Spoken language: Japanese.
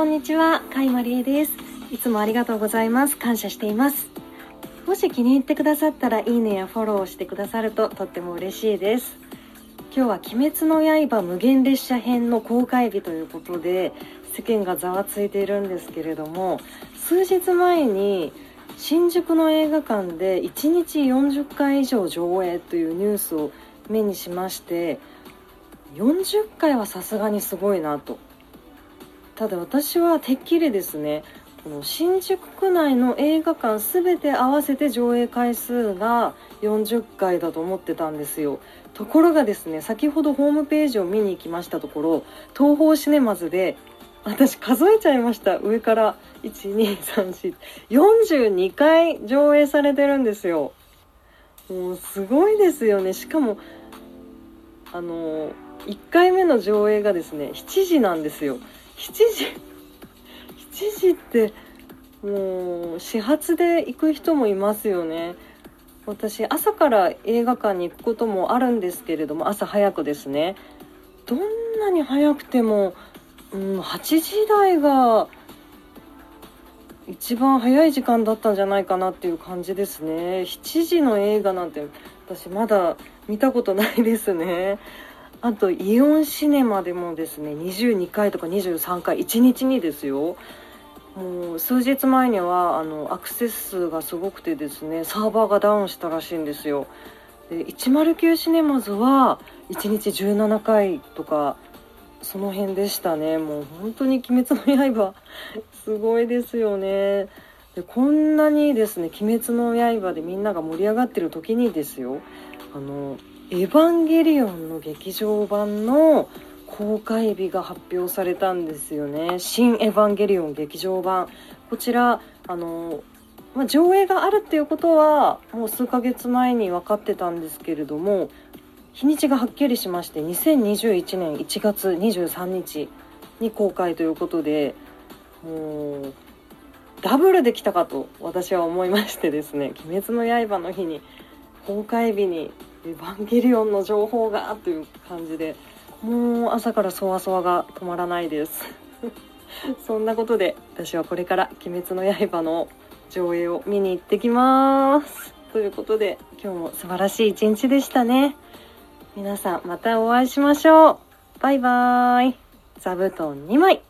こんにちは、かいまりえです。いつもありがとうございます。感謝しています。もし気に入ってくださったら、いいねやフォローしてくださるととっても嬉しいです。今日は鬼滅の刃無限列車編の公開日ということで、世間がざわついているんですけれども、数日前に新宿の映画館で1日40回以上上映というニュースを目にしまして、40回はさすがにすごいなと。ただ私はてっきりですねこの新宿区内の映画館全て合わせて上映回数が40回だと思ってたんですよ。ところがですね先ほどホームページを見に行きましたところ東宝シネマズで私数えちゃいました。上から123442回上映されてるんですよ。もうすごいですよね。しかもあの1回目の上映がですね7時なんですよ。7時7時ってもう始発で行く人もいますよね。私朝から映画館に行くこともあるんですけれども朝早くですね。どんなに早くても、うん、8時台が一番早い時間だったんじゃないかなっていう感じですね。7時の映画なんて私まだ見たことないですね。あとイオンシネマでもですね22回とか23回1日にですよ。もう数日前にはあのアクセス数がすごくてですねサーバーがダウンしたらしいんですよ。で109シネマズは1日17回とかその辺でしたね。もう本当に「鬼滅の刃」すごいですよね。でこんなにですね「鬼滅の刃」でみんなが盛り上がってる時にですよあのエヴァンゲリオンの劇場版の公開日が発表されたんですよね。新エヴァンゲリオン劇場版。こちら、あの、まあ、上映があるっていうことは、もう数ヶ月前に分かってたんですけれども、日にちがはっきりしまして、2021年1月23日に公開ということで、もう、ダブルできたかと私は思いましてですね、鬼滅の刃の日に、公開日にエヴァンゲリオンの情報がという感じでもう朝からそわそわが止まらないです。そんなことで私はこれから「鬼滅の刃」の上映を見に行ってきます。ということで今日も素晴らしい一日でしたね。皆さんまたお会いしましょう。バイバーイ。座布団2枚。